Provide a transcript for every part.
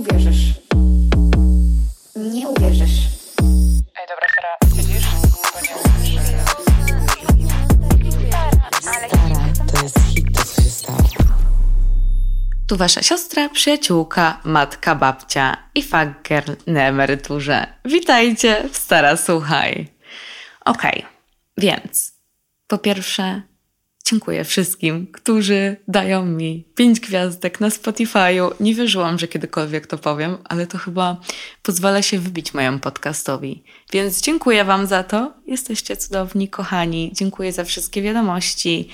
uwierzysz. Nie uwierzysz. Ej, dobra, Sara? Bo nie Stara, to jest hit, to co się stało. Tu wasza siostra, przyjaciółka, matka, babcia i fuck girl na emeryturze. Witajcie w Stara Słuchaj. Okej, więc po pierwsze dziękuję wszystkim, którzy dają mi pięć gwiazdek na Spotify'u. Nie wierzyłam, że kiedykolwiek to powiem, ale to chyba pozwala się wybić mojemu podcastowi. Więc dziękuję wam za to. Jesteście cudowni, kochani. Dziękuję za wszystkie wiadomości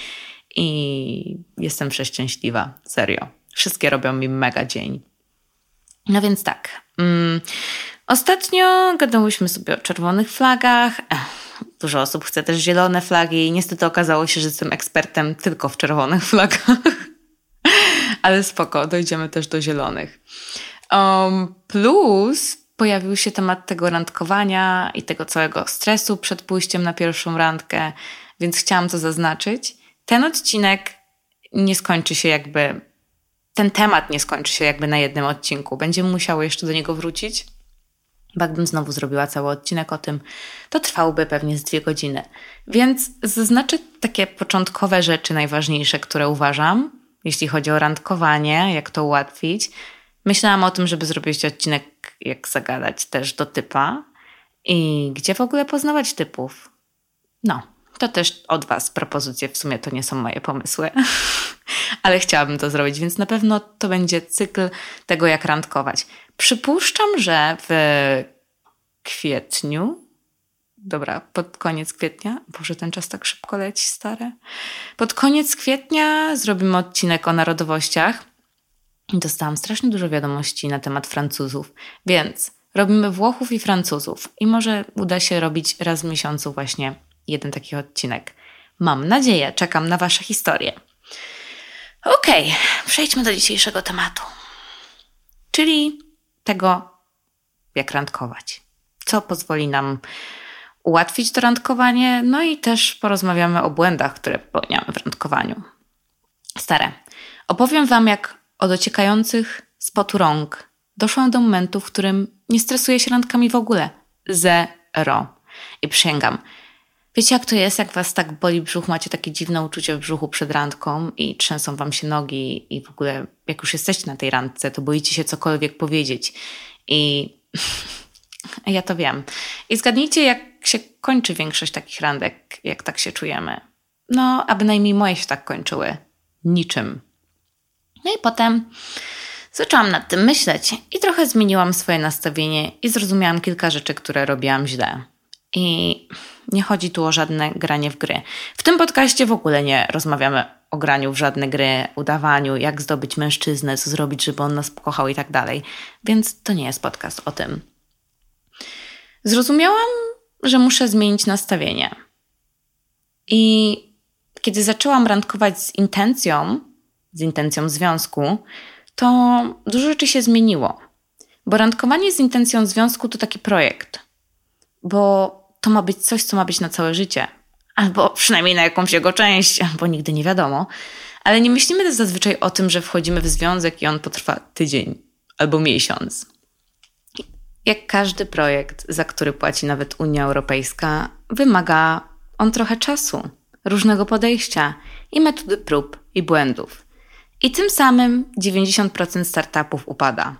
i jestem przeszczęśliwa. Serio. Wszystkie robią mi mega dzień. No więc tak. Mm, ostatnio gadałyśmy sobie o czerwonych flagach. Dużo osób chce też zielone flagi i niestety okazało się, że jestem ekspertem tylko w czerwonych flagach. Ale spoko, dojdziemy też do zielonych. Um, plus pojawił się temat tego randkowania i tego całego stresu przed pójściem na pierwszą randkę, więc chciałam to zaznaczyć. Ten odcinek nie skończy się jakby ten temat nie skończy się jakby na jednym odcinku. Będziemy musiały jeszcze do niego wrócić. Bo jakbym znowu zrobiła cały odcinek o tym, to trwałby pewnie z dwie godziny. Więc zaznaczę takie początkowe rzeczy najważniejsze, które uważam, jeśli chodzi o randkowanie, jak to ułatwić. Myślałam o tym, żeby zrobić odcinek, jak zagadać też do typa i gdzie w ogóle poznawać typów. No, to też od Was propozycje, w sumie to nie są moje pomysły, ale chciałabym to zrobić, więc na pewno to będzie cykl tego, jak randkować. Przypuszczam, że w kwietniu, dobra, pod koniec kwietnia, Boże, ten czas tak szybko leci, stare. Pod koniec kwietnia zrobimy odcinek o narodowościach. Dostałam strasznie dużo wiadomości na temat Francuzów, więc robimy Włochów i Francuzów i może uda się robić raz w miesiącu właśnie jeden taki odcinek. Mam nadzieję, czekam na Wasze historie. Okej, okay, przejdźmy do dzisiejszego tematu, czyli tego, jak randkować. Co pozwoli nam ułatwić to randkowanie, no i też porozmawiamy o błędach, które popełniamy w randkowaniu. Stare, opowiem Wam, jak od ociekających spotu rąk doszłam do momentu, w którym nie stresuję się randkami w ogóle. Zero. I przysięgam, Wiecie, jak to jest, jak was tak boli brzuch, macie takie dziwne uczucie w brzuchu przed randką i trzęsą wam się nogi i w ogóle jak już jesteście na tej randce, to boicie się cokolwiek powiedzieć. I ja to wiem. I zgadnijcie, jak się kończy większość takich randek, jak tak się czujemy. No, a bynajmniej moje się tak kończyły. Niczym. No i potem zaczęłam nad tym myśleć i trochę zmieniłam swoje nastawienie i zrozumiałam kilka rzeczy, które robiłam źle. I nie chodzi tu o żadne granie w gry. W tym podcaście w ogóle nie rozmawiamy o graniu w żadne gry, udawaniu, jak zdobyć mężczyznę, co zrobić, żeby on nas pokochał i tak dalej. Więc to nie jest podcast o tym. Zrozumiałam, że muszę zmienić nastawienie. I kiedy zaczęłam randkować z intencją, z intencją związku, to dużo rzeczy się zmieniło. Bo randkowanie z intencją związku to taki projekt. Bo to ma być coś, co ma być na całe życie. Albo przynajmniej na jakąś jego część, bo nigdy nie wiadomo. Ale nie myślimy też zazwyczaj o tym, że wchodzimy w związek i on potrwa tydzień albo miesiąc. Jak każdy projekt, za który płaci nawet Unia Europejska, wymaga on trochę czasu, różnego podejścia i metody prób i błędów. I tym samym 90% startupów upada.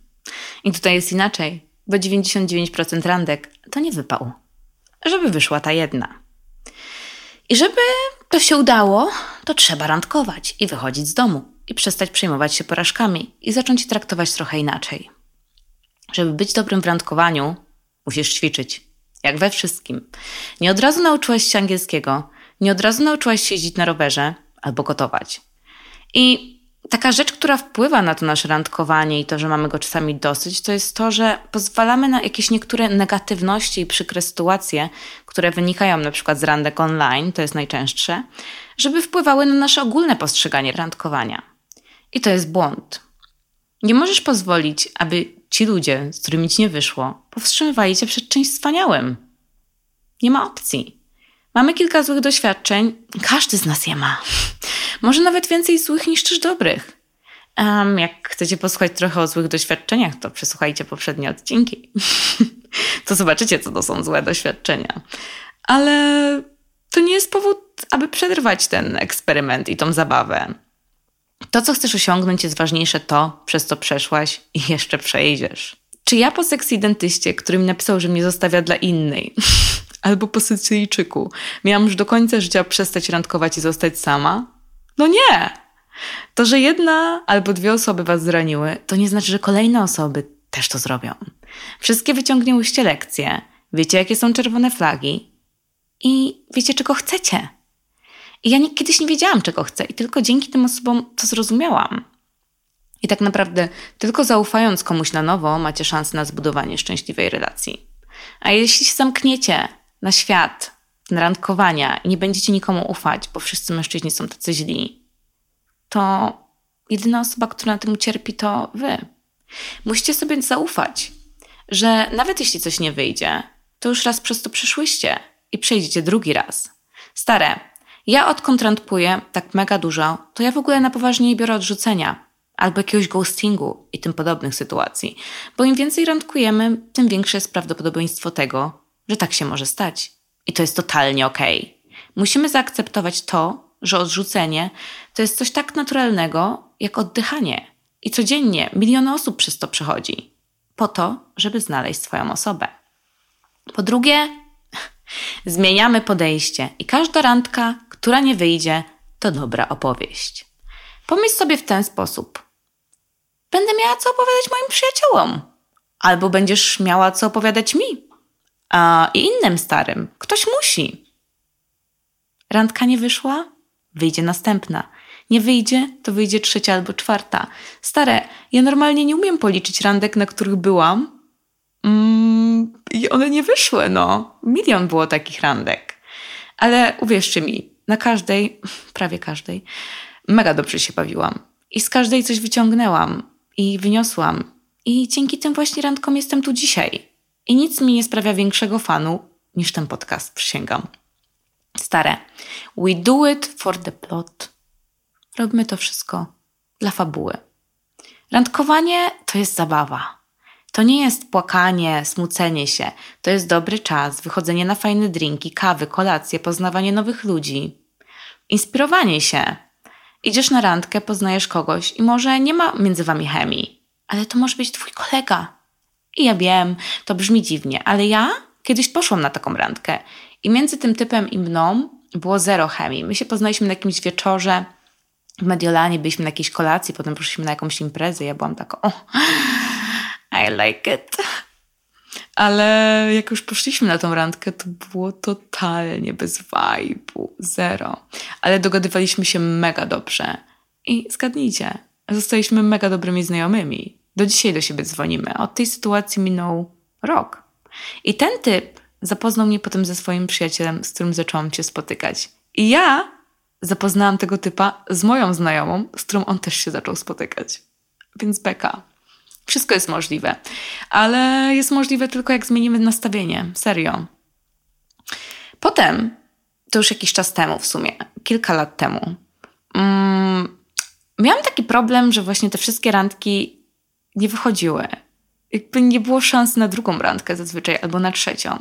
I tutaj jest inaczej, bo 99% randek to nie wypał żeby wyszła ta jedna. I żeby to się udało, to trzeba randkować i wychodzić z domu i przestać przejmować się porażkami i zacząć traktować trochę inaczej. Żeby być dobrym w randkowaniu, musisz ćwiczyć. Jak we wszystkim. Nie od razu nauczyłaś się angielskiego, nie od razu nauczyłaś się jeździć na rowerze albo gotować. I taka rzecz, która wpływa na to nasze randkowanie i to, że mamy go czasami dosyć, to jest to, że pozwalamy na jakieś niektóre negatywności i przykre sytuacje, które wynikają na przykład z randek online, to jest najczęstsze, żeby wpływały na nasze ogólne postrzeganie randkowania. I to jest błąd. Nie możesz pozwolić, aby ci ludzie, z którymi ci nie wyszło, powstrzymywali cię przed czymś wspaniałym. Nie ma opcji. Mamy kilka złych doświadczeń, każdy z nas je ma. Może nawet więcej złych niż dobrych. Um, jak chcecie posłuchać trochę o złych doświadczeniach, to przesłuchajcie poprzednie odcinki. to zobaczycie, co to są złe doświadczenia. Ale to nie jest powód, aby przerwać ten eksperyment i tą zabawę. To, co chcesz osiągnąć, jest ważniejsze to, przez co przeszłaś i jeszcze przejdziesz. Czy ja po seksji dentyście, który mi napisał, że mnie zostawia dla innej, albo po Sycylijczyku, miałam już do końca życia przestać randkować i zostać sama? No nie! To, że jedna albo dwie osoby was zraniły, to nie znaczy, że kolejne osoby też to zrobią. Wszystkie wyciągnięłyście lekcje, wiecie, jakie są czerwone flagi i wiecie, czego chcecie. I ja kiedyś nie wiedziałam, czego chcę, i tylko dzięki tym osobom to zrozumiałam. I tak naprawdę tylko zaufając komuś na nowo macie szansę na zbudowanie szczęśliwej relacji. A jeśli się zamkniecie na świat, randkowania i nie będziecie nikomu ufać, bo wszyscy mężczyźni są tacy źli, to jedyna osoba, która na tym ucierpi, to wy. Musicie sobie zaufać, że nawet jeśli coś nie wyjdzie, to już raz przez to przeszłyście i przejdziecie drugi raz. Stare, ja odkąd randkuję tak mega dużo, to ja w ogóle na poważnie biorę odrzucenia albo jakiegoś ghostingu i tym podobnych sytuacji. Bo im więcej randkujemy, tym większe jest prawdopodobieństwo tego, że tak się może stać. I to jest totalnie okej. Okay. Musimy zaakceptować to, że odrzucenie to jest coś tak naturalnego jak oddychanie. I codziennie miliony osób przez to przechodzi. Po to, żeby znaleźć swoją osobę. Po drugie, zmieniamy podejście i każda randka, która nie wyjdzie, to dobra opowieść. Pomyśl sobie w ten sposób. Będę miała co opowiadać moim przyjaciołom. Albo będziesz miała co opowiadać mi. I innym starym. Ktoś musi. Randka nie wyszła? Wyjdzie następna. Nie wyjdzie, to wyjdzie trzecia albo czwarta. Stare, ja normalnie nie umiem policzyć randek, na których byłam. Mm, I one nie wyszły, no. Milion było takich randek. Ale uwierzcie mi, na każdej, prawie każdej, mega dobrze się bawiłam. I z każdej coś wyciągnęłam i wyniosłam. I dzięki tym właśnie randkom jestem tu dzisiaj. I nic mi nie sprawia większego fanu niż ten podcast, przysięgam. Stare. We do it for the plot. Robimy to wszystko dla fabuły. Randkowanie to jest zabawa. To nie jest płakanie, smucenie się. To jest dobry czas, wychodzenie na fajne drinki, kawy, kolacje, poznawanie nowych ludzi. Inspirowanie się. Idziesz na randkę, poznajesz kogoś i może nie ma między wami chemii, ale to może być twój kolega. I ja wiem, to brzmi dziwnie, ale ja kiedyś poszłam na taką randkę i między tym typem i mną było zero chemii. My się poznaliśmy na jakimś wieczorze w Mediolanie, byliśmy na jakiejś kolacji, potem poszliśmy na jakąś imprezę. Ja byłam taka, o, I like it. Ale jak już poszliśmy na tą randkę, to było totalnie bez vibe'u, zero. Ale dogadywaliśmy się mega dobrze. I zgadnijcie, zostaliśmy mega dobrymi znajomymi. Do dzisiaj do siebie dzwonimy. Od tej sytuacji minął rok. I ten typ zapoznał mnie potem ze swoim przyjacielem, z którym zaczęłam się spotykać. I ja zapoznałam tego typa z moją znajomą, z którą on też się zaczął spotykać. Więc beka. Wszystko jest możliwe, ale jest możliwe tylko jak zmienimy nastawienie. Serio. Potem, to już jakiś czas temu w sumie, kilka lat temu, mm, miałam taki problem, że właśnie te wszystkie randki nie wychodziły. Jakby nie było szans na drugą randkę zazwyczaj albo na trzecią.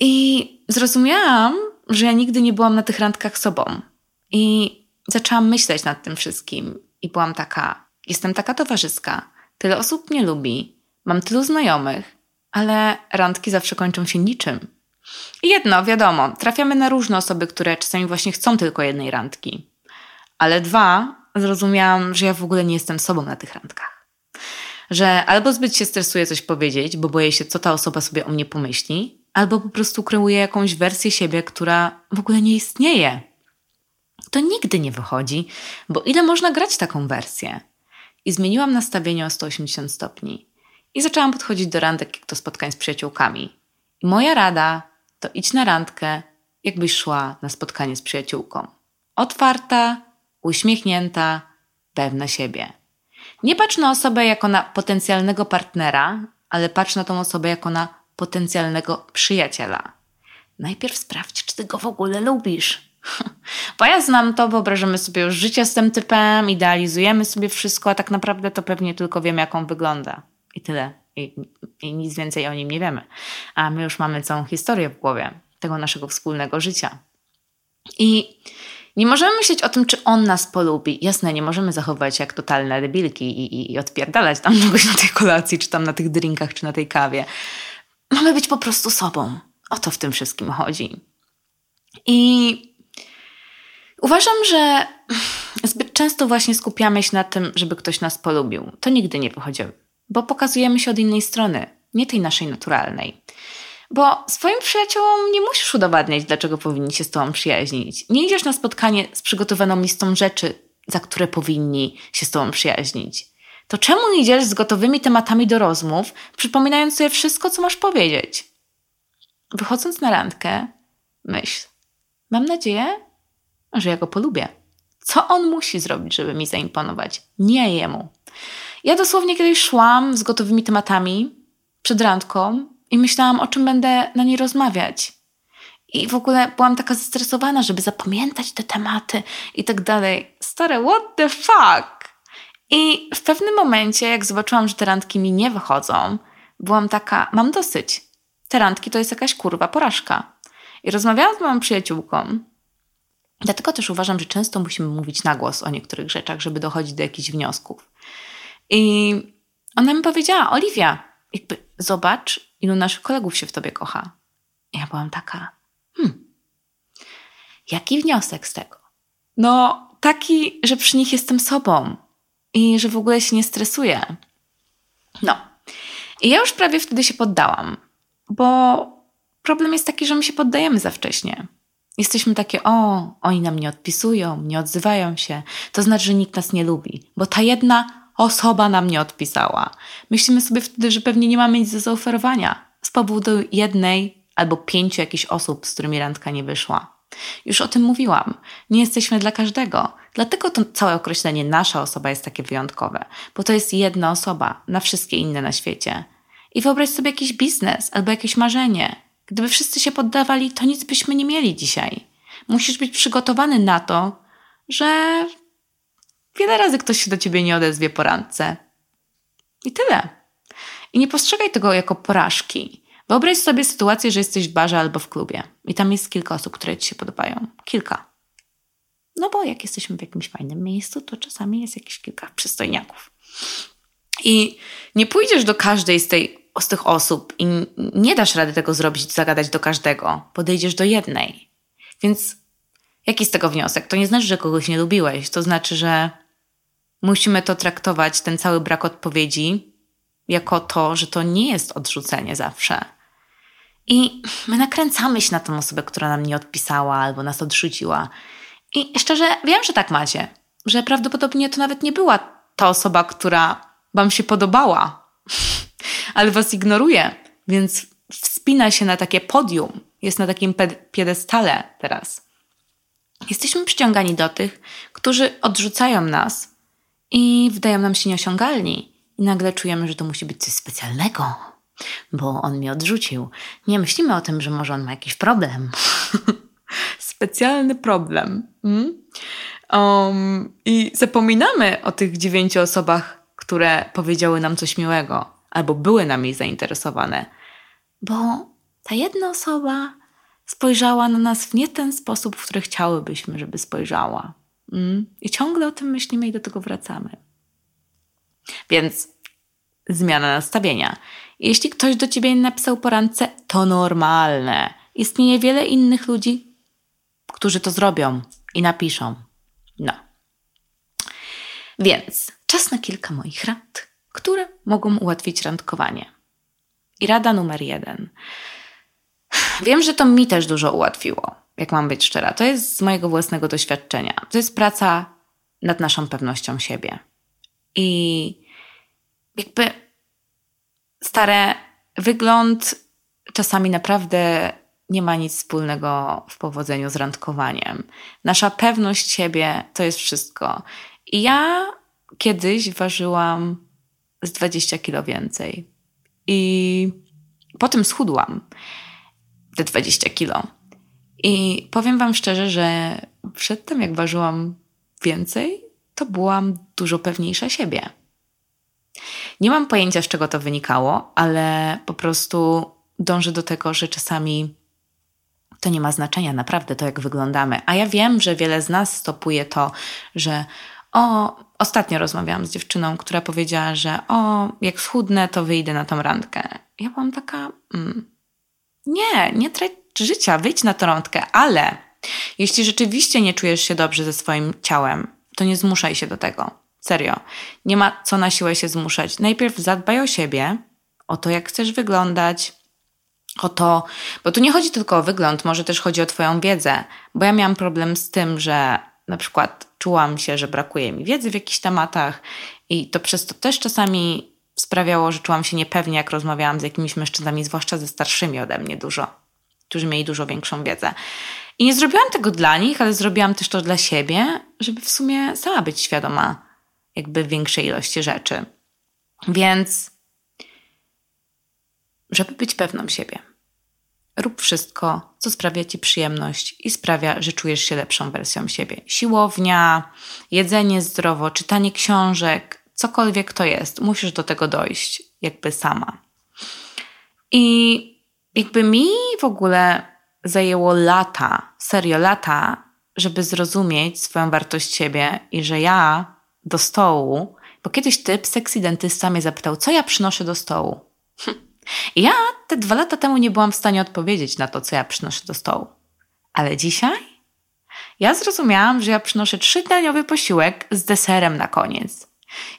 I zrozumiałam, że ja nigdy nie byłam na tych randkach sobą. I zaczęłam myśleć nad tym wszystkim. I byłam taka, jestem taka towarzyska, tyle osób mnie lubi, mam tylu znajomych, ale randki zawsze kończą się niczym. I jedno, wiadomo, trafiamy na różne osoby, które czasami właśnie chcą tylko jednej randki. Ale dwa, zrozumiałam, że ja w ogóle nie jestem sobą na tych randkach. Że albo zbyt się stresuję coś powiedzieć, bo boję się, co ta osoba sobie o mnie pomyśli, albo po prostu kreuję jakąś wersję siebie, która w ogóle nie istnieje. To nigdy nie wychodzi, bo ile można grać taką wersję? I zmieniłam nastawienie o 180 stopni. I zaczęłam podchodzić do randek jak do spotkań z przyjaciółkami. I moja rada to idź na randkę, jakbyś szła na spotkanie z przyjaciółką. Otwarta, uśmiechnięta, pewna siebie. Nie patrz na osobę jako na potencjalnego partnera, ale patrz na tą osobę jako na potencjalnego przyjaciela. Najpierw sprawdź, czy ty go w ogóle lubisz. Bo ja znam to, wyobrażamy sobie już życie z tym typem, idealizujemy sobie wszystko, a tak naprawdę to pewnie tylko wiemy, jak on wygląda. I tyle. I, I nic więcej o nim nie wiemy. A my już mamy całą historię w głowie tego naszego wspólnego życia. I nie możemy myśleć o tym, czy on nas polubi. Jasne, nie możemy zachowywać jak totalne debilki i, i, i odpierdalać tam czegoś na tej kolacji, czy tam na tych drinkach, czy na tej kawie. Mamy być po prostu sobą. O to w tym wszystkim chodzi. I uważam, że zbyt często właśnie skupiamy się na tym, żeby ktoś nas polubił. To nigdy nie wychodzi, bo pokazujemy się od innej strony, nie tej naszej naturalnej. Bo swoim przyjaciołom nie musisz udowadniać, dlaczego powinni się z tobą przyjaźnić. Nie idziesz na spotkanie z przygotowaną listą rzeczy, za które powinni się z tobą przyjaźnić. To czemu nie idziesz z gotowymi tematami do rozmów, przypominając sobie wszystko, co masz powiedzieć? Wychodząc na randkę, myśl. Mam nadzieję, że ja go polubię. Co on musi zrobić, żeby mi zaimponować? Nie jemu. Ja dosłownie kiedyś szłam z gotowymi tematami przed randką i myślałam, o czym będę na niej rozmawiać. I w ogóle byłam taka zestresowana, żeby zapamiętać te tematy i tak dalej. Stare, what the fuck? I w pewnym momencie, jak zobaczyłam, że te randki mi nie wychodzą, byłam taka, mam dosyć. Te randki to jest jakaś kurwa porażka. I rozmawiałam z moją przyjaciółką. Dlatego też uważam, że często musimy mówić na głos o niektórych rzeczach, żeby dochodzić do jakichś wniosków. I ona mi powiedziała, Oliwia, jakby zobacz, ilu naszych kolegów się w tobie kocha. I ja byłam taka, hmm, jaki wniosek z tego? No, taki, że przy nich jestem sobą i że w ogóle się nie stresuję. No. I ja już prawie wtedy się poddałam, bo problem jest taki, że my się poddajemy za wcześnie. Jesteśmy takie, o, oni nam nie odpisują, nie odzywają się. To znaczy, że nikt nas nie lubi, bo ta jedna osoba nam nie odpisała. Myślimy sobie wtedy, że pewnie nie mamy nic do zaoferowania z powodu jednej albo pięciu jakichś osób, z którymi randka nie wyszła. Już o tym mówiłam. Nie jesteśmy dla każdego. Dlatego to całe określenie nasza osoba jest takie wyjątkowe, bo to jest jedna osoba na wszystkie inne na świecie. I wyobraź sobie jakiś biznes albo jakieś marzenie. Gdyby wszyscy się poddawali, to nic byśmy nie mieli dzisiaj. Musisz być przygotowany na to, że Wiele razy ktoś się do ciebie nie odezwie po randce. I tyle. I nie postrzegaj tego jako porażki. Wyobraź sobie sytuację, że jesteś w barze albo w klubie i tam jest kilka osób, które ci się podobają. Kilka. No bo jak jesteśmy w jakimś fajnym miejscu, to czasami jest jakieś kilka przystojniaków. I nie pójdziesz do każdej z, tej, z tych osób i nie dasz rady tego zrobić, zagadać do każdego. Podejdziesz do jednej. Więc jaki z tego wniosek? To nie znaczy, że kogoś nie lubiłeś. To znaczy, że musimy to traktować, ten cały brak odpowiedzi, jako to, że to nie jest odrzucenie zawsze. I my nakręcamy się na tą osobę, która nam nie odpisała albo nas odrzuciła. I szczerze, wiem, że tak macie, że prawdopodobnie to nawet nie była ta osoba, która Wam się podobała, ale Was ignoruje, więc wspina się na takie podium, jest na takim piedestale teraz. Jesteśmy przyciągani do tych, którzy odrzucają nas i wydają nam się nieosiągalni. I nagle czujemy, że to musi być coś specjalnego, bo on mnie odrzucił. Nie myślimy o tym, że może on ma jakiś problem. Specjalny problem. Mm? Um, I zapominamy o tych dziewięciu osobach, które powiedziały nam coś miłego albo były nami zainteresowane, bo ta jedna osoba spojrzała na nas w nie ten sposób, w który chciałybyśmy, żeby spojrzała. Mm. I ciągle o tym myślimy i do tego wracamy. Więc zmiana nastawienia. Jeśli ktoś do ciebie napisał po randce, to normalne. Istnieje wiele innych ludzi, którzy to zrobią i napiszą. No. Więc czas na kilka moich rad, które mogą ułatwić randkowanie. I rada numer jeden. Wiem, że to mi też dużo ułatwiło jak mam być szczera. To jest z mojego własnego doświadczenia. To jest praca nad naszą pewnością siebie. I jakby stare wygląd czasami naprawdę nie ma nic wspólnego w powodzeniu z randkowaniem. Nasza pewność siebie to jest wszystko. I ja kiedyś ważyłam z 20 kilo więcej. I potem schudłam te 20 kilo. I powiem Wam szczerze, że przedtem, jak ważyłam więcej, to byłam dużo pewniejsza siebie. Nie mam pojęcia, z czego to wynikało, ale po prostu dążę do tego, że czasami to nie ma znaczenia, naprawdę to, jak wyglądamy. A ja wiem, że wiele z nas stopuje to, że o, ostatnio rozmawiałam z dziewczyną, która powiedziała, że o, jak schudnę, to wyjdę na tą randkę. Ja byłam taka, mm, nie, nie trać życia, wyjdź na tą ale jeśli rzeczywiście nie czujesz się dobrze ze swoim ciałem, to nie zmuszaj się do tego. Serio. Nie ma co na siłę się zmuszać. Najpierw zadbaj o siebie, o to, jak chcesz wyglądać, o to, bo tu nie chodzi tylko o wygląd, może też chodzi o Twoją wiedzę, bo ja miałam problem z tym, że na przykład czułam się, że brakuje mi wiedzy w jakichś tematach i to przez to też czasami sprawiało, że czułam się niepewnie, jak rozmawiałam z jakimiś mężczyznami, zwłaszcza ze starszymi ode mnie dużo, którzy mieli dużo większą wiedzę. I nie zrobiłam tego dla nich, ale zrobiłam też to dla siebie, żeby w sumie sama być świadoma jakby większej ilości rzeczy. Więc, żeby być pewną siebie, rób wszystko, co sprawia ci przyjemność i sprawia, że czujesz się lepszą wersją siebie. Siłownia, jedzenie zdrowo, czytanie książek, cokolwiek to jest, musisz do tego dojść, jakby sama. I jakby mi w ogóle zajęło lata, serio lata, żeby zrozumieć swoją wartość siebie i że ja do stołu, bo kiedyś typ, sexy dentysta mnie zapytał, co ja przynoszę do stołu. I ja te dwa lata temu nie byłam w stanie odpowiedzieć na to, co ja przynoszę do stołu. Ale dzisiaj ja zrozumiałam, że ja przynoszę trzydniowy posiłek z deserem na koniec.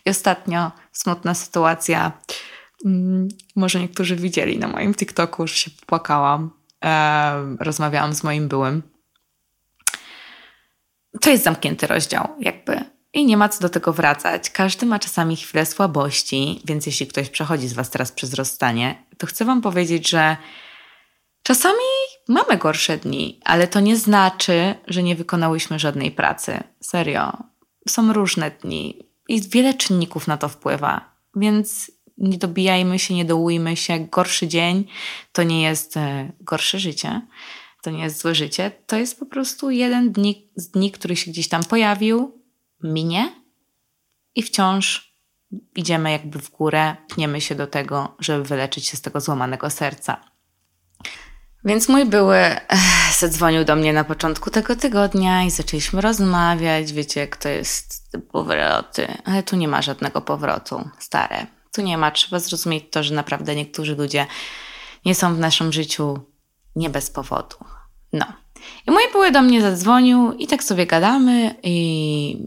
I ostatnio smutna sytuacja. Mm, może niektórzy widzieli na moim TikToku, że się popłakałam. Ehm, rozmawiałam z moim byłym. To jest zamknięty rozdział, jakby. I nie ma co do tego wracać. Każdy ma czasami chwilę słabości, więc jeśli ktoś przechodzi z Was teraz przez rozstanie, to chcę Wam powiedzieć, że czasami mamy gorsze dni, ale to nie znaczy, że nie wykonałyśmy żadnej pracy. Serio. Są różne dni i wiele czynników na to wpływa, więc nie dobijajmy się, nie dołujmy się. Gorszy dzień to nie jest e, gorsze życie, to nie jest złe życie, to jest po prostu jeden dni, z dni, który się gdzieś tam pojawił, minie i wciąż idziemy jakby w górę, pniemy się do tego, żeby wyleczyć się z tego złamanego serca. Więc mój były zadzwonił do mnie na początku tego tygodnia i zaczęliśmy rozmawiać. Wiecie, jak to jest powroty, ale tu nie ma żadnego powrotu, stare. Tu nie ma. Trzeba zrozumieć to, że naprawdę niektórzy ludzie nie są w naszym życiu nie bez powodu. No. I mój były do mnie zadzwonił i tak sobie gadamy i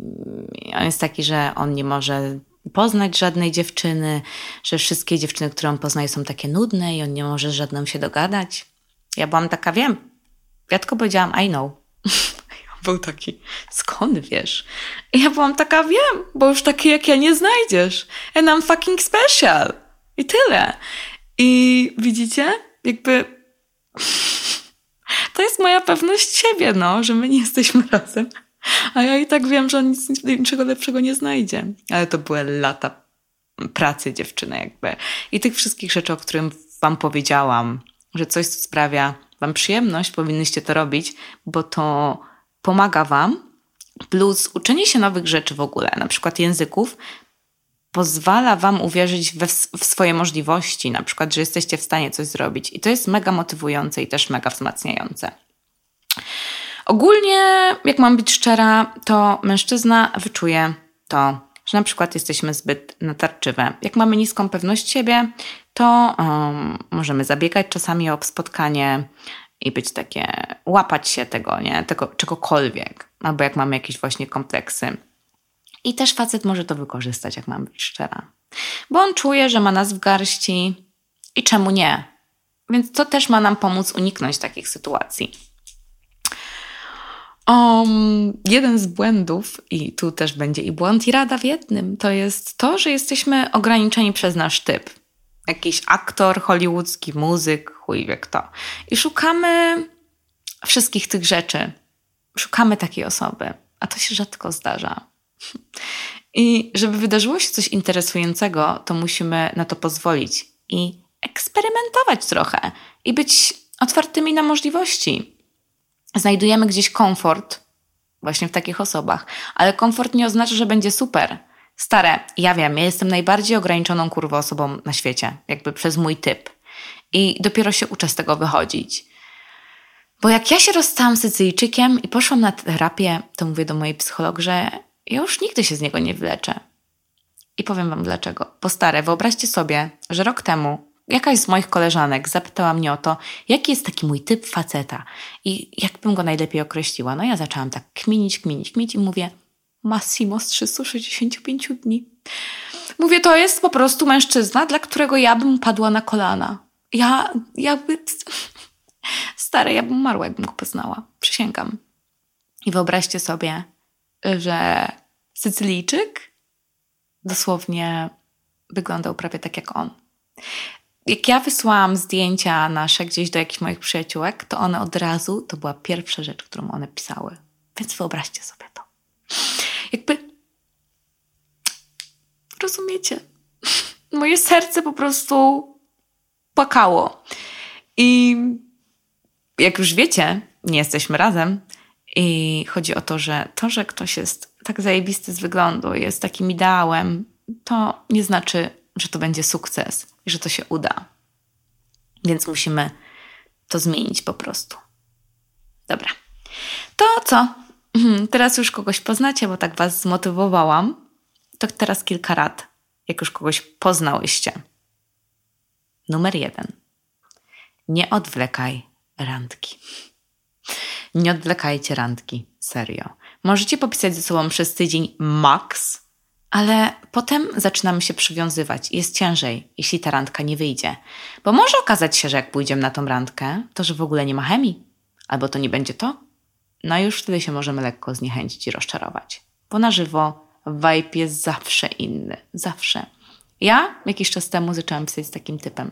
on jest taki, że on nie może poznać żadnej dziewczyny, że wszystkie dziewczyny, które on poznaje są takie nudne i on nie może z żadną się dogadać. Ja byłam taka, wiem. Ja tylko powiedziałam, I know. Był taki, skąd wiesz? I ja byłam taka, wiem, bo już takie jak ja nie znajdziesz. And I'm fucking special. I tyle. I widzicie? Jakby to jest moja pewność siebie, no, że my nie jesteśmy razem. A ja i tak wiem, że on nic, niczego lepszego nie znajdzie. Ale to były lata pracy dziewczyny jakby. I tych wszystkich rzeczy, o którym wam powiedziałam, że coś, co sprawia wam przyjemność, powinnyście to robić, bo to pomaga wam. Plus uczenie się nowych rzeczy w ogóle, na przykład języków, pozwala Wam uwierzyć we, w swoje możliwości, na przykład, że jesteście w stanie coś zrobić. I to jest mega motywujące i też mega wzmacniające. Ogólnie, jak mam być szczera, to mężczyzna wyczuje to, że na przykład jesteśmy zbyt natarczywe. Jak mamy niską pewność siebie, to um, możemy zabiegać czasami o spotkanie i być takie, łapać się tego, nie? Tego, czegokolwiek. Albo jak mamy jakieś właśnie kompleksy. I też facet może to wykorzystać, jak mam być szczera. Bo on czuje, że ma nas w garści i czemu nie? Więc to też ma nam pomóc uniknąć takich sytuacji. Um, jeden z błędów, i tu też będzie i błąd, i rada w jednym, to jest to, że jesteśmy ograniczeni przez nasz typ. Jakiś aktor hollywoodzki, muzyk, chuj wie kto. I szukamy wszystkich tych rzeczy. Szukamy takiej osoby, a to się rzadko zdarza. I żeby wydarzyło się coś interesującego, to musimy na to pozwolić i eksperymentować trochę i być otwartymi na możliwości. znajdujemy gdzieś komfort właśnie w takich osobach, ale komfort nie oznacza, że będzie super. Stare, ja wiem, ja jestem najbardziej ograniczoną kurwą osobą na świecie, jakby przez mój typ. I dopiero się uczę z tego wychodzić. Bo jak ja się rozstałam z Sycyjczykiem i poszłam na terapię, to mówię do mojej psycholog, że ja już nigdy się z niego nie wyleczę. I powiem wam dlaczego. Bo stare, wyobraźcie sobie, że rok temu jakaś z moich koleżanek zapytała mnie o to, jaki jest taki mój typ faceta i jakbym go najlepiej określiła. No ja zaczęłam tak kminić, kminić, kminić i mówię Massimo z 365 dni. Mówię, to jest po prostu mężczyzna, dla którego ja bym padła na kolana. Ja jakby... Stare, ja bym umarła, jakbym go poznała. Przysięgam. I wyobraźcie sobie, że Sycylijczyk dosłownie wyglądał prawie tak jak on. Jak ja wysłałam zdjęcia nasze gdzieś do jakichś moich przyjaciółek, to one od razu, to była pierwsza rzecz, którą one pisały. Więc wyobraźcie sobie to. Jakby. Rozumiecie? Moje serce po prostu płakało. I jak już wiecie, nie jesteśmy razem. I chodzi o to, że to, że ktoś jest tak zajebisty z wyglądu, jest takim ideałem, to nie znaczy, że to będzie sukces i że to się uda. Więc musimy to zmienić po prostu. Dobra. To co? Mhm, teraz już kogoś poznacie, bo tak was zmotywowałam. To teraz kilka rad, jak już kogoś poznałyście. Numer jeden. Nie odwlekaj randki. Nie odwlekajcie randki, serio. Możecie popisać ze sobą przez tydzień max, ale potem zaczynamy się przywiązywać jest ciężej, jeśli ta randka nie wyjdzie. Bo może okazać się, że jak pójdziemy na tą randkę, to że w ogóle nie ma chemii, albo to nie będzie to. No już wtedy się możemy lekko zniechęcić i rozczarować. Bo na żywo vibe jest zawsze inny. Zawsze. Ja jakiś czas temu zaczęłam pisać z takim typem.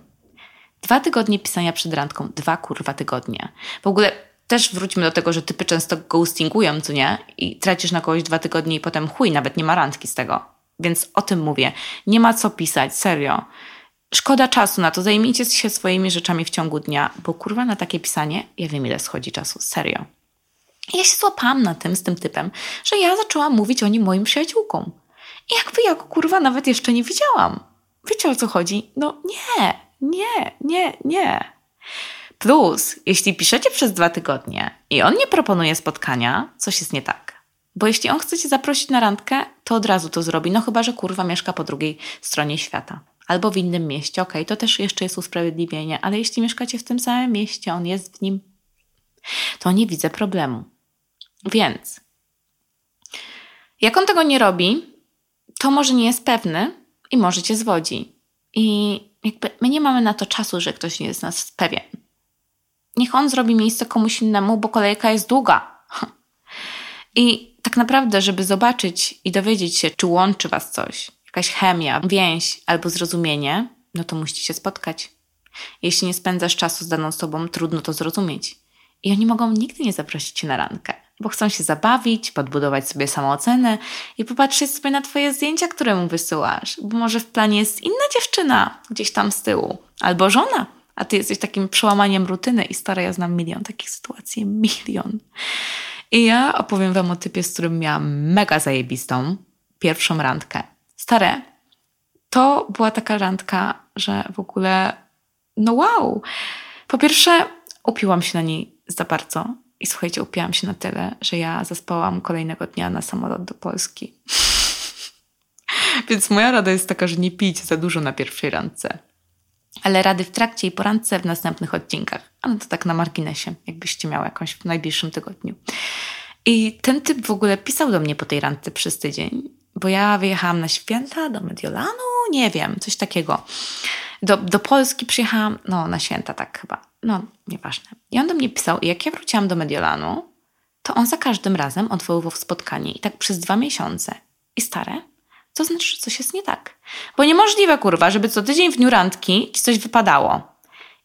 Dwa tygodnie pisania przed randką. Dwa kurwa tygodnie. W ogóle też wróćmy do tego, że typy często ghostingują, co nie? I tracisz na kogoś dwa tygodnie i potem chuj, nawet nie ma randki z tego. Więc o tym mówię. Nie ma co pisać, serio. Szkoda czasu na to, zajmijcie się swoimi rzeczami w ciągu dnia, bo kurwa na takie pisanie, ja wiem ile schodzi czasu, serio. Ja się złapałam na tym z tym typem, że ja zaczęłam mówić o nim moim przyjaciółkom. I jakby ja go kurwa nawet jeszcze nie widziałam. Wiecie o co chodzi? No nie, nie, nie, nie. Plus, jeśli piszecie przez dwa tygodnie i on nie proponuje spotkania, coś jest nie tak. Bo jeśli on chce cię zaprosić na randkę, to od razu to zrobi. No chyba, że kurwa mieszka po drugiej stronie świata. Albo w innym mieście, okej, okay, to też jeszcze jest usprawiedliwienie, ale jeśli mieszkacie w tym samym mieście, on jest w nim, to nie widzę problemu. Więc, jak on tego nie robi, to może nie jest pewny i może cię zwodzi. I jakby my nie mamy na to czasu, że ktoś nie jest nas pewien. Niech on zrobi miejsce komuś innemu, bo kolejka jest długa. I tak naprawdę, żeby zobaczyć i dowiedzieć się, czy łączy was coś, jakaś chemia, więź albo zrozumienie, no to musicie się spotkać. Jeśli nie spędzasz czasu z daną osobą, trudno to zrozumieć. I oni mogą nigdy nie zaprosić cię na randkę, bo chcą się zabawić, podbudować sobie samoocenę i popatrzeć sobie na twoje zdjęcia, które mu wysyłasz, bo może w planie jest inna dziewczyna gdzieś tam z tyłu, albo żona, a ty jesteś takim przełamaniem rutyny i stara, ja znam milion takich sytuacji, milion. I ja opowiem wam o typie, z którym miałam mega zajebistą pierwszą randkę. Stare, to była taka randka, że w ogóle, no wow. Po pierwsze, upiłam się na niej za bardzo. I słuchajcie, upiłam się na tyle, że ja zaspałam kolejnego dnia na samolot do Polski. Więc moja rada jest taka, że nie pijcie za dużo na pierwszej randce ale rady w trakcie i po randce w następnych odcinkach. A no to tak na marginesie, jakbyście miały jakąś w najbliższym tygodniu. I ten typ w ogóle pisał do mnie po tej randce przez tydzień, bo ja wyjechałam na święta do Mediolanu, nie wiem, coś takiego. Do, do Polski przyjechałam, no na święta tak chyba, no nieważne. I on do mnie pisał jak ja wróciłam do Mediolanu, to on za każdym razem odwoływał spotkanie i tak przez dwa miesiące. I stare, to znaczy, że coś jest nie tak. Bo niemożliwe, kurwa, żeby co tydzień w dniu randki ci coś wypadało.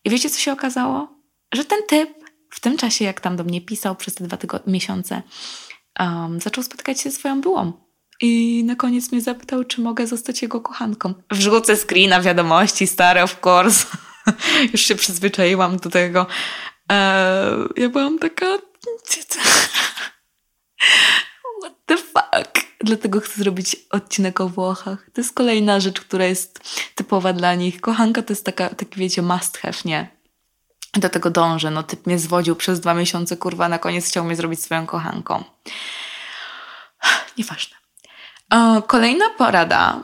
I wiecie, co się okazało? Że ten typ w tym czasie, jak tam do mnie pisał przez te dwa tygodnie, miesiące, um, zaczął spotykać się ze swoją byłą. I na koniec mnie zapytał, czy mogę zostać jego kochanką. Wrzucę screena wiadomości, stare of course. Już się przyzwyczaiłam do tego. Eee, ja byłam taka, What the fuck? Dlatego chcę zrobić odcinek o Włochach. To jest kolejna rzecz, która jest typowa dla nich. Kochanka to jest taka, taki wiecie, must have, nie? Do tego dążę. No typ mnie zwodził przez dwa miesiące, kurwa, na koniec chciał mnie zrobić swoją kochanką. Nieważne. O, kolejna porada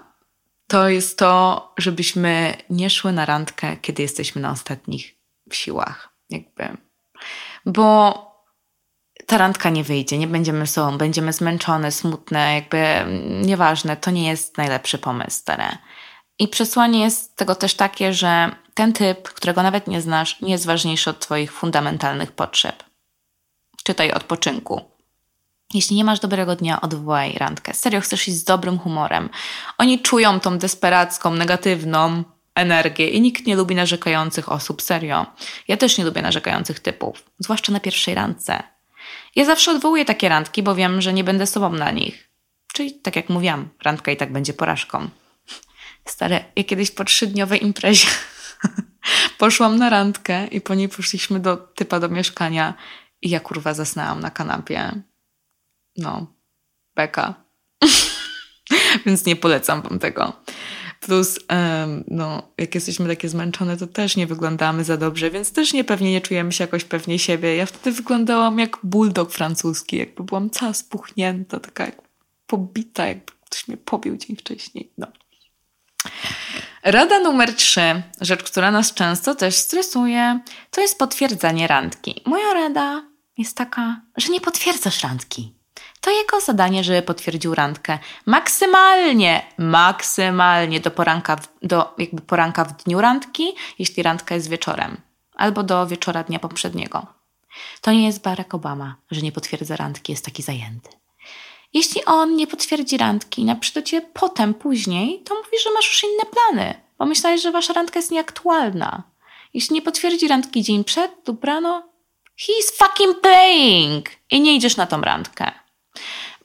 to jest to, żebyśmy nie szły na randkę, kiedy jesteśmy na ostatnich siłach. Jakby. Bo ta randka nie wyjdzie, nie będziemy sobą, będziemy zmęczone, smutne, jakby nieważne, to nie jest najlepszy pomysł, stare. I przesłanie jest tego też takie, że ten typ, którego nawet nie znasz, nie jest ważniejszy od Twoich fundamentalnych potrzeb. Czytaj odpoczynku. Jeśli nie masz dobrego dnia, odwołaj randkę. Serio, chcesz iść z dobrym humorem. Oni czują tą desperacką, negatywną energię i nikt nie lubi narzekających osób, serio. Ja też nie lubię narzekających typów, zwłaszcza na pierwszej randce. Ja zawsze odwołuję takie randki, bo wiem, że nie będę sobą na nich. Czyli tak jak mówiłam, randka i tak będzie porażką. Stare, ja kiedyś po trzydniowej imprezie poszłam na randkę i po niej poszliśmy do typa do mieszkania i ja kurwa zasnęłam na kanapie. No, beka. Więc nie polecam wam tego. Plus, no, jak jesteśmy takie zmęczone, to też nie wyglądamy za dobrze, więc też nie pewnie nie czujemy się jakoś pewnie siebie. Ja wtedy wyglądałam jak bulldog francuski, jakby byłam cała spuchnięta, taka jak pobita, jakby ktoś mnie pobił dzień wcześniej. No. Rada numer trzy, rzecz, która nas często też stresuje, to jest potwierdzanie randki. Moja rada jest taka, że nie potwierdzasz randki. To jego zadanie, żeby potwierdził randkę maksymalnie, maksymalnie do poranka, do jakby poranka w dniu randki, jeśli randka jest wieczorem, albo do wieczora dnia poprzedniego. To nie jest Barack Obama, że nie potwierdza randki, jest taki zajęty. Jeśli on nie potwierdzi randki napisze do potem, później, to mówi, że masz już inne plany, bo myślałeś, że wasza randka jest nieaktualna. Jeśli nie potwierdzi randki dzień przed lub rano, he's fucking playing i nie idziesz na tą randkę.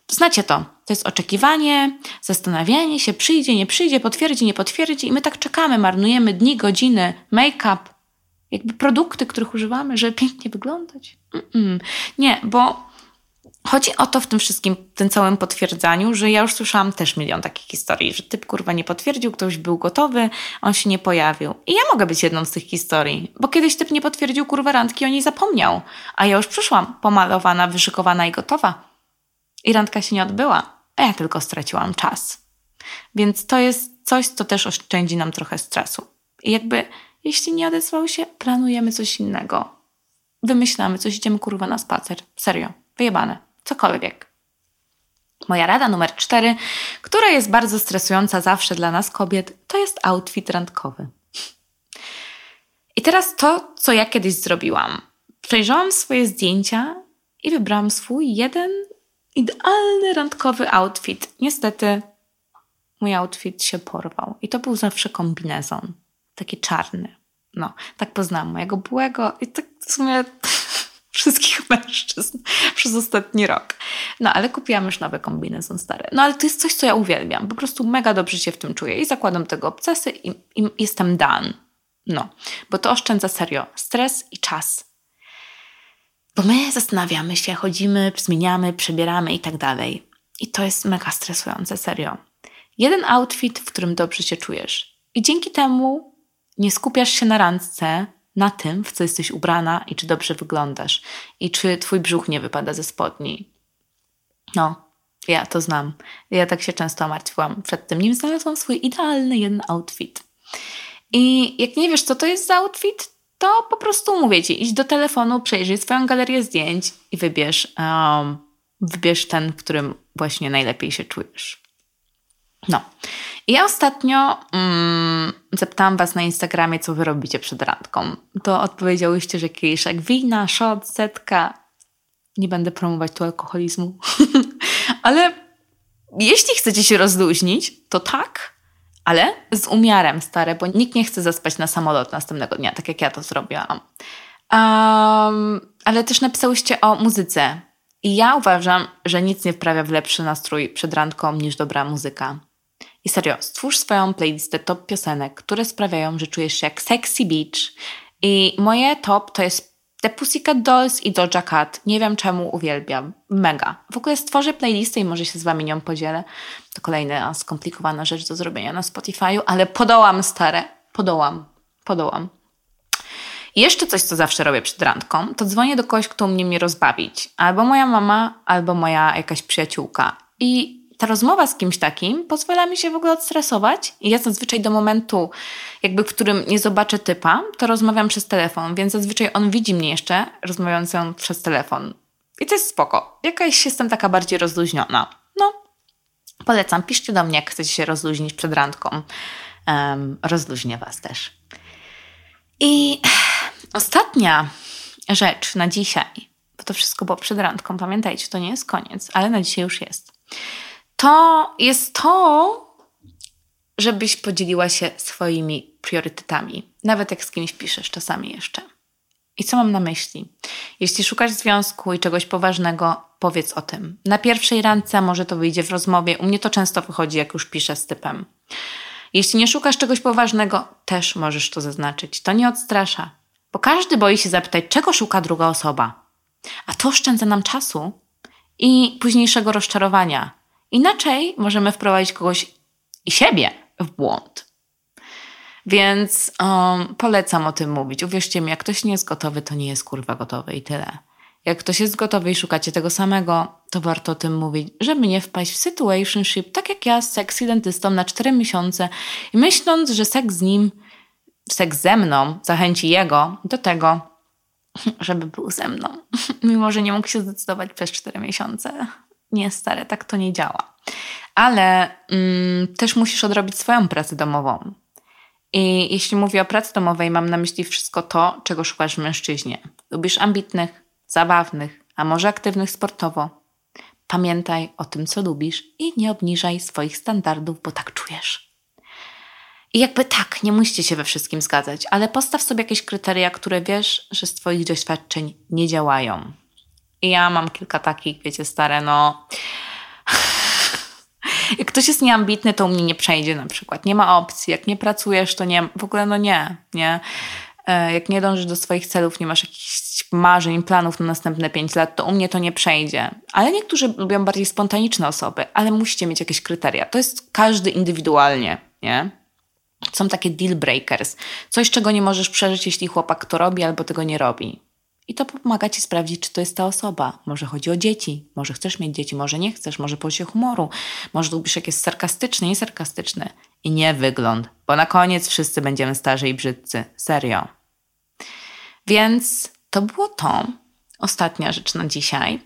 Znacie to. To jest oczekiwanie, zastanawianie się, przyjdzie, nie przyjdzie, potwierdzi, nie potwierdzi i my tak czekamy, marnujemy dni, godziny, make-up, jakby produkty, których używamy, żeby pięknie wyglądać. Mm-mm. Nie, bo chodzi o to w tym wszystkim, tym całym potwierdzaniu, że ja już słyszałam też milion takich historii, że typ kurwa nie potwierdził, ktoś był gotowy, on się nie pojawił. I ja mogę być jedną z tych historii, bo kiedyś typ nie potwierdził kurwa randki, o niej zapomniał, a ja już przyszłam pomalowana, wyszykowana i gotowa. I randka się nie odbyła, a ja tylko straciłam czas. Więc to jest coś, co też oszczędzi nam trochę stresu. I jakby, jeśli nie odezwał się, planujemy coś innego. Wymyślamy coś, idziemy kurwa na spacer. Serio, wyjebane. Cokolwiek. Moja rada numer cztery, która jest bardzo stresująca zawsze dla nas kobiet, to jest outfit randkowy. I teraz to, co ja kiedyś zrobiłam. Przejrzałam swoje zdjęcia i wybrałam swój jeden idealny randkowy outfit. Niestety mój outfit się porwał. I to był zawsze kombinezon. Taki czarny. No, tak poznałam mojego byłego i tak w sumie wszystkich mężczyzn przez ostatni rok. No, ale kupiłam już nowy kombinezon stary. No, ale to jest coś, co ja uwielbiam. Po prostu mega dobrze się w tym czuję i zakładam tego obcasy i, i jestem done. No, bo to oszczędza serio stres i czas. Bo my zastanawiamy się, chodzimy, zmieniamy, przebieramy i tak dalej. I to jest mega stresujące, serio. Jeden outfit, w którym dobrze się czujesz. I dzięki temu nie skupiasz się na randce, na tym, w co jesteś ubrana i czy dobrze wyglądasz. I czy twój brzuch nie wypada ze spodni. No, ja to znam. Ja tak się często martwiłam przed tym, nim znalazłam swój idealny jeden outfit. I jak nie wiesz, co to jest za outfit, to po prostu mówię ci, idź do telefonu, przejrzyj swoją galerię zdjęć i wybierz, um, wybierz ten, w którym właśnie najlepiej się czujesz. No. I ja ostatnio mm, zapytałam was na Instagramie, co wy robicie przed randką. To odpowiedziałyście, że kieliszek wina, shot, setka. Nie będę promować tu alkoholizmu. Ale jeśli chcecie się rozluźnić, to tak, ale z umiarem, stare, bo nikt nie chce zaspać na samolot następnego dnia, tak jak ja to zrobiłam. Um, ale też napisałyście o muzyce. I ja uważam, że nic nie wprawia w lepszy nastrój przed randką niż dobra muzyka. I serio, stwórz swoją playlistę top piosenek, które sprawiają, że czujesz się jak sexy beach. I moje top to jest The Pussycat Dolls i Doja Cat. Nie wiem czemu uwielbiam. Mega. W ogóle stworzę playlistę i może się z wami nią podzielę. To kolejna skomplikowana rzecz do zrobienia na Spotify'u, ale podołam stare. Podołam. Podołam. Jeszcze coś, co zawsze robię przed randką, to dzwonię do kogoś, kto umie mnie rozbawić. Albo moja mama, albo moja jakaś przyjaciółka. I ta rozmowa z kimś takim pozwala mi się w ogóle odstresować. I ja zazwyczaj do momentu, jakby w którym nie zobaczę typa, to rozmawiam przez telefon, więc zazwyczaj on widzi mnie jeszcze rozmawiającą przez telefon. I to jest spoko. Jakaś jestem taka bardziej rozluźniona. No, polecam. Piszcie do mnie, jak chcecie się rozluźnić przed randką. Um, rozluźnię was też. I ostatnia rzecz na dzisiaj, bo to wszystko było przed randką, pamiętajcie, to nie jest koniec, ale na dzisiaj już jest. To jest to, żebyś podzieliła się swoimi priorytetami, nawet jak z kimś piszesz czasami jeszcze. I co mam na myśli? Jeśli szukasz związku i czegoś poważnego, powiedz o tym. Na pierwszej randce może to wyjdzie w rozmowie. U mnie to często wychodzi, jak już piszę z typem. Jeśli nie szukasz czegoś poważnego, też możesz to zaznaczyć. To nie odstrasza, bo każdy boi się zapytać, czego szuka druga osoba. A to oszczędza nam czasu i późniejszego rozczarowania. Inaczej możemy wprowadzić kogoś i siebie w błąd. Więc um, polecam o tym mówić. Uwierzcie mi, jak ktoś nie jest gotowy, to nie jest kurwa gotowy i tyle. Jak ktoś jest gotowy i szukacie tego samego, to warto o tym mówić, żeby nie wpaść w situationship, tak jak ja z sexy dentystą na 4 miesiące i myśląc, że seks z nim, seks ze mną zachęci jego do tego, żeby był ze mną, mimo że nie mógł się zdecydować przez 4 miesiące. Nie, stare, tak to nie działa. Ale mm, też musisz odrobić swoją pracę domową. I jeśli mówię o pracy domowej, mam na myśli wszystko to, czego szukasz w mężczyźnie. Lubisz ambitnych, zabawnych, a może aktywnych sportowo. Pamiętaj o tym, co lubisz i nie obniżaj swoich standardów, bo tak czujesz. I jakby tak, nie musicie się we wszystkim zgadzać, ale postaw sobie jakieś kryteria, które wiesz, że z Twoich doświadczeń nie działają. I ja mam kilka takich, wiecie, stare, no. Jak ktoś jest nieambitny, to u mnie nie przejdzie na przykład. Nie ma opcji. Jak nie pracujesz, to nie. W ogóle, no nie, nie. E, jak nie dążysz do swoich celów, nie masz jakichś marzeń, planów na następne 5 lat, to u mnie to nie przejdzie. Ale niektórzy lubią bardziej spontaniczne osoby, ale musicie mieć jakieś kryteria. To jest każdy indywidualnie, nie? Są takie deal breakers. Coś, czego nie możesz przeżyć, jeśli chłopak to robi albo tego nie robi. I to pomaga ci sprawdzić, czy to jest ta osoba. Może chodzi o dzieci, może chcesz mieć dzieci, może nie chcesz, może poczucie humoru, może lubisz jak jest sarkastyczny, nie. I nie wygląd, bo na koniec wszyscy będziemy starzy i brzydcy. Serio. Więc to było to. Ostatnia rzecz na dzisiaj.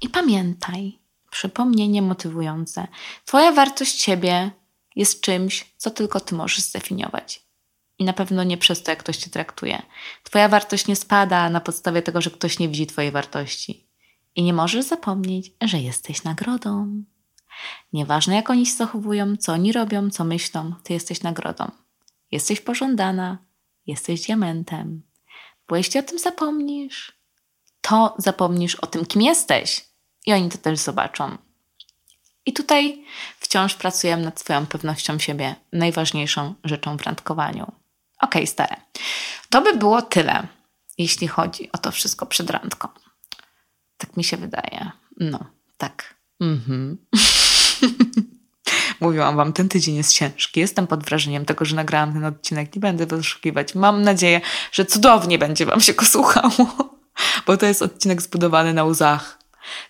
I pamiętaj, przypomnienie motywujące. Twoja wartość siebie jest czymś, co tylko ty możesz zdefiniować. I na pewno nie przez to, jak ktoś cię traktuje. Twoja wartość nie spada na podstawie tego, że ktoś nie widzi twojej wartości. I nie możesz zapomnieć, że jesteś nagrodą. Nieważne, jak oni się zachowują, co oni robią, co myślą, ty jesteś nagrodą. Jesteś pożądana, jesteś diamentem. Bo jeśli o tym zapomnisz, to zapomnisz o tym, kim jesteś. I oni to też zobaczą. I tutaj wciąż pracujemy nad swoją pewnością siebie, najważniejszą rzeczą w randkowaniu. Okej, okay, stare. To by było tyle, jeśli chodzi o to wszystko przed randką. Tak mi się wydaje. No, tak. Mhm. Mówiłam wam, ten tydzień jest ciężki. Jestem pod wrażeniem tego, że nagrałam ten odcinek. Nie będę was oszukiwać. Mam nadzieję, że cudownie będzie wam się go słuchało, bo to jest odcinek zbudowany na łzach.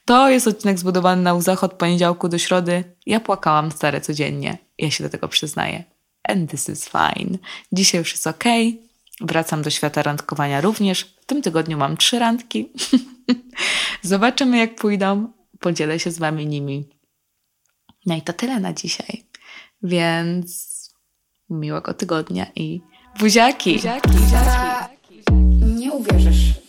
To jest odcinek zbudowany na łzach od poniedziałku do środy. Ja płakałam stare codziennie. Ja się do tego przyznaję. And this is fine. Dzisiaj już jest ok. Wracam do świata randkowania również. W tym tygodniu mam trzy randki. Zobaczymy, jak pójdą. Podzielę się z wami nimi. No i to tyle na dzisiaj. Więc miłego tygodnia i buziaki. buziaki, buziaki. Nie uwierzysz.